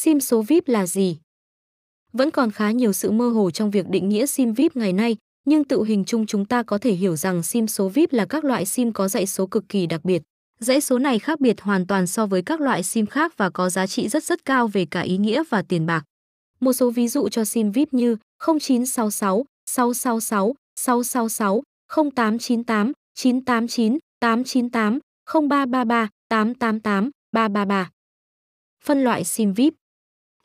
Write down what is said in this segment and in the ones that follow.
SIM số VIP là gì? Vẫn còn khá nhiều sự mơ hồ trong việc định nghĩa SIM VIP ngày nay, nhưng tự hình chung chúng ta có thể hiểu rằng SIM số VIP là các loại SIM có dãy số cực kỳ đặc biệt. Dãy số này khác biệt hoàn toàn so với các loại SIM khác và có giá trị rất rất cao về cả ý nghĩa và tiền bạc. Một số ví dụ cho SIM VIP như 0966, 666, 666, 0898, 989, 898, 0333, 888, 333. Phân loại SIM VIP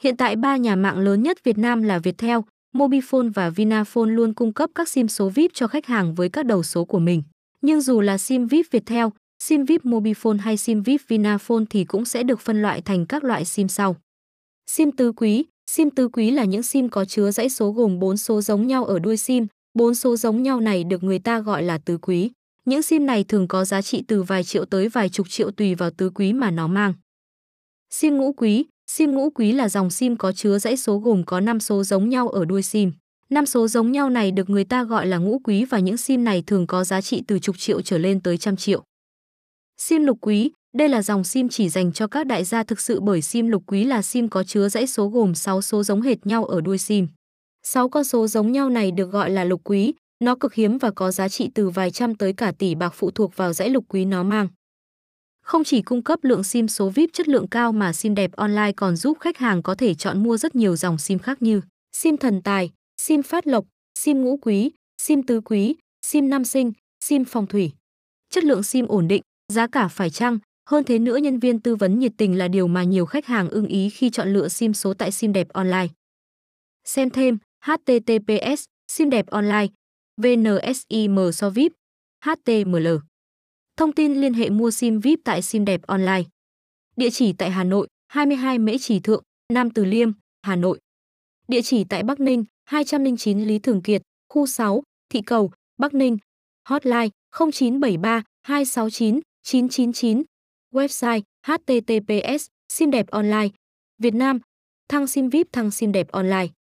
Hiện tại ba nhà mạng lớn nhất Việt Nam là Viettel, Mobifone và Vinaphone luôn cung cấp các SIM số VIP cho khách hàng với các đầu số của mình. Nhưng dù là SIM VIP Viettel, SIM VIP Mobifone hay SIM VIP Vinaphone thì cũng sẽ được phân loại thành các loại SIM sau. SIM tứ quý, SIM tứ quý là những SIM có chứa dãy số gồm 4 số giống nhau ở đuôi SIM, bốn số giống nhau này được người ta gọi là tứ quý. Những SIM này thường có giá trị từ vài triệu tới vài chục triệu tùy vào tứ quý mà nó mang. SIM ngũ quý, SIM ngũ quý là dòng SIM có chứa dãy số gồm có 5 số giống nhau ở đuôi SIM. Năm số giống nhau này được người ta gọi là ngũ quý và những SIM này thường có giá trị từ chục triệu trở lên tới trăm triệu. SIM lục quý, đây là dòng SIM chỉ dành cho các đại gia thực sự bởi SIM lục quý là SIM có chứa dãy số gồm 6 số giống hệt nhau ở đuôi SIM. 6 con số giống nhau này được gọi là lục quý, nó cực hiếm và có giá trị từ vài trăm tới cả tỷ bạc phụ thuộc vào dãy lục quý nó mang. Không chỉ cung cấp lượng SIM số VIP chất lượng cao mà SIM đẹp online còn giúp khách hàng có thể chọn mua rất nhiều dòng SIM khác như SIM thần tài, SIM phát lộc, SIM ngũ quý, SIM tứ quý, SIM năm sinh, SIM phong thủy. Chất lượng SIM ổn định, giá cả phải chăng, hơn thế nữa nhân viên tư vấn nhiệt tình là điều mà nhiều khách hàng ưng ý khi chọn lựa SIM số tại SIM đẹp online. Xem thêm https SIM đẹp online VNSIM so VIP HTML Thông tin liên hệ mua SIM VIP tại SIM đẹp online. Địa chỉ tại Hà Nội, 22 Mễ Trì Thượng, Nam Từ Liêm, Hà Nội. Địa chỉ tại Bắc Ninh, 209 Lý Thường Kiệt, khu 6, Thị Cầu, Bắc Ninh. Hotline 0973 269 999. Website https sim đẹp online. Việt Nam. Thăng sim VIP thăng sim đẹp online.